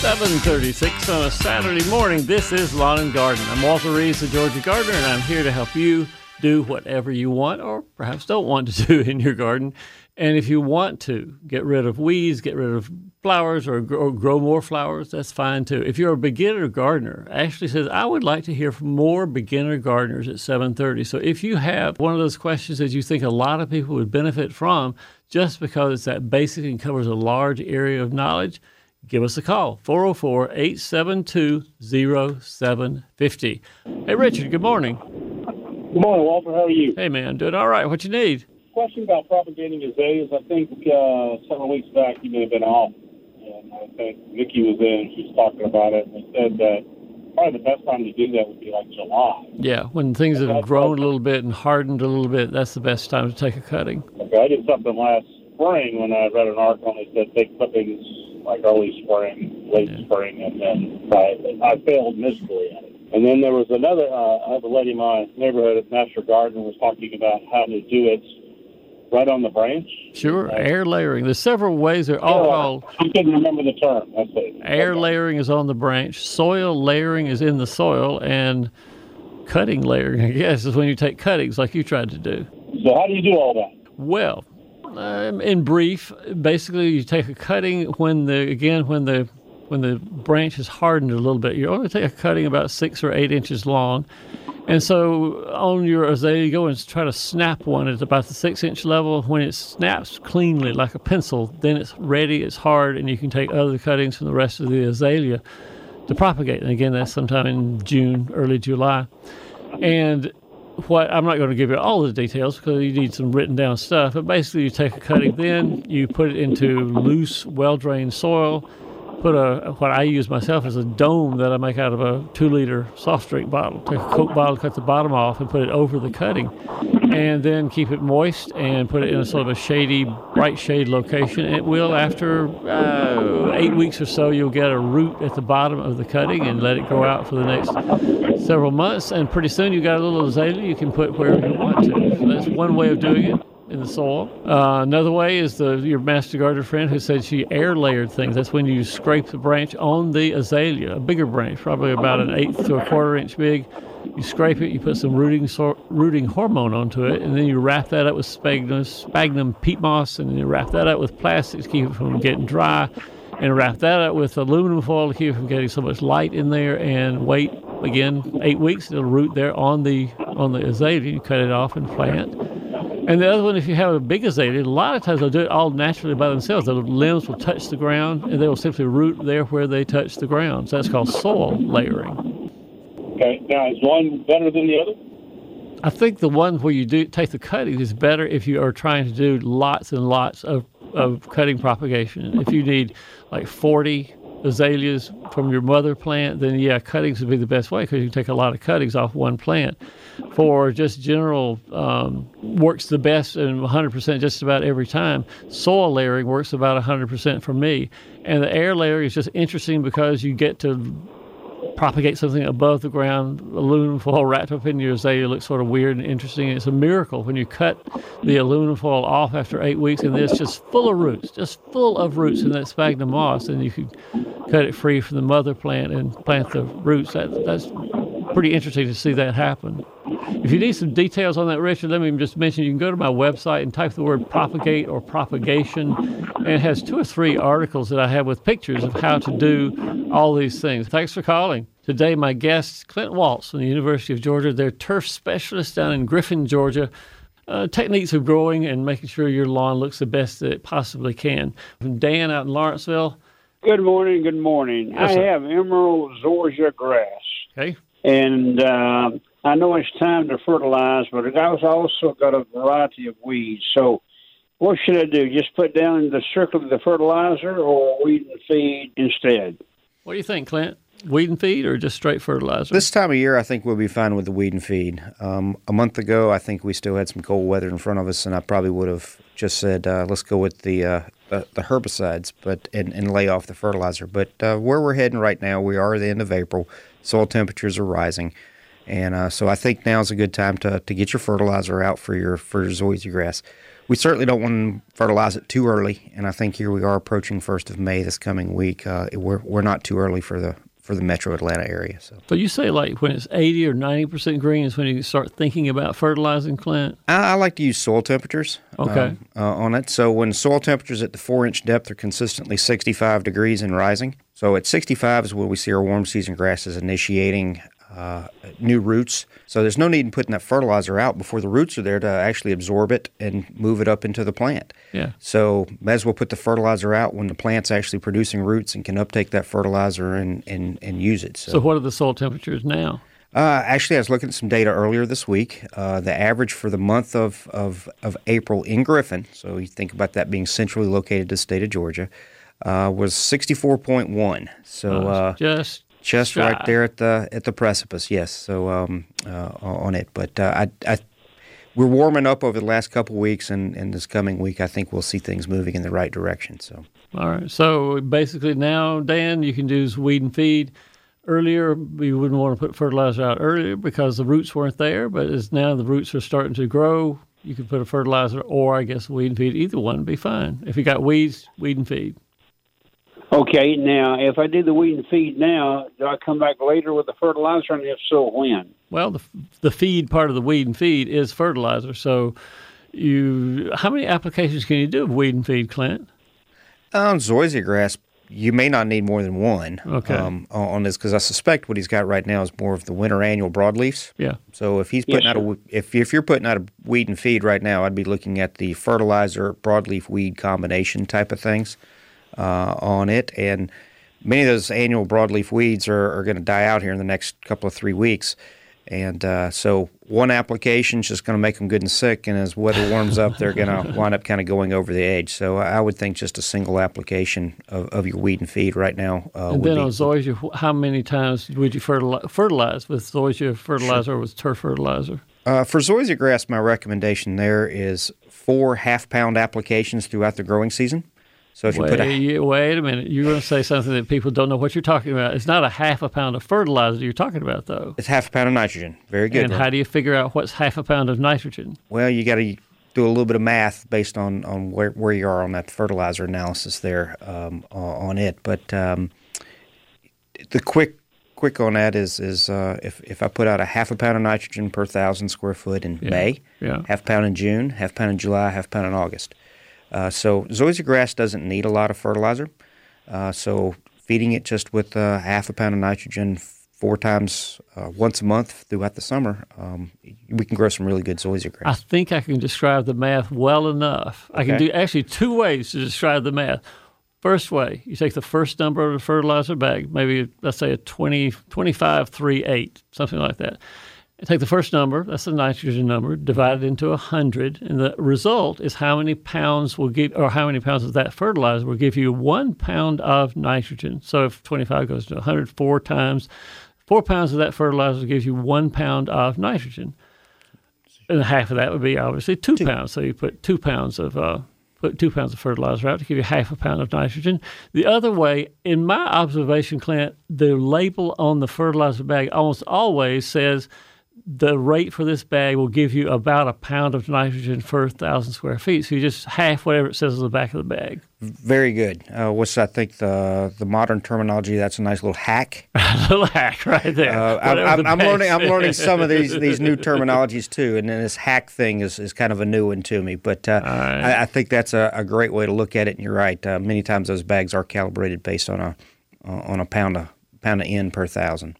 736 on a Saturday morning. This is Lawn and Garden. I'm Walter Reeves, the Georgia Gardener, and I'm here to help you do whatever you want or perhaps don't want to do in your garden. And if you want to get rid of weeds, get rid of flowers, or, or grow more flowers, that's fine too. If you're a beginner gardener, Ashley says I would like to hear from more beginner gardeners at 7:30. So if you have one of those questions that you think a lot of people would benefit from, just because it's that basic and covers a large area of knowledge, give us a call 404 872 0750. Hey, Richard, good morning. Good morning, Walter. How are you? Hey, man, doing all right. What you need? Question about propagating azaleas. I think uh, several weeks back you may have been off, and I think Vicki was in. She was talking about it, and they said that probably the best time to do that would be like July. Yeah, when things have grown a little bit and hardened a little bit, that's the best time to take a cutting. Okay, I did something last spring when I read an article and they said take clippings like early spring, late Yeah. spring, and then I, I failed miserably at it. And then there was another, uh, I have a lady in my neighborhood at Master Garden was talking about how to do it right on the branch. Sure, air layering. There's several ways. They're all called I couldn't remember the term. That's it. air Okay. layering is on the branch, soil layering is in the soil, and cutting layering, I guess, is when you take cuttings like you tried to do. So how do you do all that? Well, um, in brief, basically you take a cutting when the again when the when the branch is hardened a little bit. You only take a cutting about six or eight inches long, and so on your azalea, you go and try to snap one at about the six inch level. When it snaps cleanly like a pencil, then it's ready, it's hard, and you can take other cuttings from the rest of the azalea to propagate. And again, that's sometime in June, early July. And what I'm not going to give you all the details because you need some written down stuff. But basically, you take a cutting, then you put it into loose, well drained soil. Put a what I use myself is a dome that I make out of a two liter soft drink bottle. Take a Coke bottle, cut the bottom off, and put it over the cutting, and then keep it moist and put it in a sort of a shady, bright shade location. It will, after uh, eight weeks or so, you'll get a root at the bottom of the cutting and let it grow out for the next several months. And pretty soon you've got a little azalea you can put wherever you want to. So that's one way of doing it in the soil. Uh, another way is the your master gardener friend who said she air layered things. That's when you scrape the branch on the azalea, a bigger branch, probably about an eighth to a quarter inch big. You scrape it, you put some rooting rooting hormone onto it, and then you wrap that up with sphagnum, sphagnum peat moss, and then you wrap that up with plastic to keep it from getting dry, and wrap that up with aluminum foil to keep it from getting so much light in there, and wait again eight weeks. It'll root there on the on the azalea. You cut it off and plant. And the other one, if you have a big azalea, a lot of times they'll do it all naturally by themselves. The limbs will touch the ground, and they will simply root there where they touch the ground. So that's called soil layering. Okay. Now is one better than the other? I think the one where you do take the cuttings is better if you are trying to do lots and lots of, of cutting propagation. If you need like 40 azaleas from your mother plant, then yeah, cuttings would be the best way because you can take a lot of cuttings off one plant. For just general, um, works the best and 100% just about every time. Soil layering works about 100% for me. And the air layering is just interesting because you get to propagate something above the ground, aluminum foil wrapped up in your azalea looks sort of weird and interesting. It's a miracle when you cut the aluminum foil off after eight weeks and it's just full of roots, just full of roots in that sphagnum moss, and you can cut it free from the mother plant and plant the roots. That, that's pretty interesting to see that happen. If you need some details on that, Richard, let me just mention you can go to my website and type the word propagate or propagation, and it has two or three articles that I have with pictures of how to do all these things. Thanks for calling. Today, my guest, Clint Waltz from the University of Georgia. They're turf specialists down in Griffin, Georgia. Uh, techniques of growing and making sure your lawn looks the best that it possibly can. From Dan out in Lawrenceville. Good morning. Good morning. Yes, I have emerald zoysia grass, Okay. And uh, I know it's time to fertilize, but I've also got a variety of weeds. So, what should I do? Just put down the circle of the fertilizer, or weed and feed instead? What do you think, Clint? Weed and feed or just straight fertilizer? This time of year, I think we'll be fine with the weed and feed. Um, a month ago, I think we still had some cold weather in front of us, and I probably would have just said, uh, "Let's go with the uh, the, the herbicides," but and, and lay off the fertilizer. But uh, where we're heading right now, we are at the end of April. Soil temperatures are rising, and uh, so I think now is a good time to, to get your fertilizer out for your for your zoysia grass. We certainly don't want to fertilize it too early, and I think here we are approaching first of May this coming week. Uh, we're we're not too early for the for the Metro Atlanta area. So, but you say like when it's eighty or ninety percent green is when you start thinking about fertilizing, Clint. I, I like to use soil temperatures. Okay. Um, uh, on it, so when soil temperatures at the four inch depth are consistently sixty five degrees and rising. So at sixty five is when we see our warm season grasses initiating uh, new roots. So there's no need in putting that fertilizer out before the roots are there to actually absorb it and move it up into the plant. Yeah. So may as well put the fertilizer out when the plant's actually producing roots and can uptake that fertilizer and, and, and use it. So, so what are the soil temperatures now? Uh, actually, I was looking at some data earlier this week. Uh, the average for the month of, of, of April in Griffin, so you think about that being centrally located to the state of Georgia, uh, was 64.1. So uh, just right there at the at the precipice. Yes, so um, uh, on it. But uh, I, I, we're warming up over the last couple of weeks, and, and this coming week, I think we'll see things moving in the right direction. So. All right. So basically, now Dan, you can do weed and feed. Earlier, you wouldn't want to put fertilizer out earlier because the roots weren't there. But as now the roots are starting to grow, you can put a fertilizer or I guess weed and feed. Either one would be fine. If you got weeds, weed and feed. Okay, now if I do the weed and feed now, do I come back later with the fertilizer, and if so, when? Well, the the feed part of the weed and feed is fertilizer. So, you how many applications can you do of weed and feed, Clint? On zoysia grass, you may not need more than one. Okay. Um, on this, because I suspect what he's got right now is more of the winter annual broadleafs. Yeah. So if he's putting yes, out a if if you're putting out a weed and feed right now, I'd be looking at the fertilizer broadleaf weed combination type of things uh, on it, and many of those annual broadleaf weeds are, are going to die out here in the next couple of three weeks. And uh, so one application is just going to make them good and sick, and as weather warms up, they're going to wind up kind of going over the edge. So I would think just a single application of, of your weed and feed right now. Uh, and then be, on zoysia, how many times would you fertilize, fertilize with zoysia fertilizer sure. or with turf fertilizer? Uh, for zoysia grass, my recommendation there is four half pound applications throughout the growing season. So if you wait, put a wait a minute, you're going to say something that people don't know what you're talking about. It's not a half a pound of fertilizer you're talking about, though. It's half a pound of nitrogen. Very good. And right? how do you figure out what's half a pound of nitrogen? Well, you got to do a little bit of math based on, on where, where you are on that fertilizer analysis there um, on it. But um, the quick quick on that is is uh, if if I put out a half a pound of nitrogen per thousand square foot in yeah. May, yeah. half pound in June, half pound in July, half pound in August. Uh, so zoysia grass doesn't need a lot of fertilizer. Uh, so feeding it just with uh, half a pound of nitrogen four times uh, once a month throughout the summer, um, we can grow some really good zoysia grass. I think I can describe the math well enough. Okay. I can do actually two ways to describe the math. First way, you take the first number of the fertilizer bag, maybe let's say a 20, 25, 3, 8, something like that take the first number, that's the nitrogen number, divide it into 100, and the result is how many pounds will give, or how many pounds of that fertilizer will give you one pound of nitrogen. So if 25 goes to 104 times, four pounds of that fertilizer gives you one pound of nitrogen. And half of that would be obviously two, two. pounds. So you put two pounds of uh, put two pounds of fertilizer out to give you half a pound of nitrogen. The other way, in my observation, Clint, the label on the fertilizer bag almost always says the rate for this bag will give you about a pound of nitrogen per thousand square feet. So you just half whatever it says on the back of the bag. Very good. Uh, what's I think the the modern terminology? That's a nice little hack. a little hack right there. Uh, I'm, I'm learning. I'm learning some of these these new terminologies too, and then this hack thing is, is kind of a new one to me. But uh, right. I, I, think that's a, a, great way to look at it. And you're right. Uh, many times those bags are calibrated based on a on a pound of pound of N per thousand.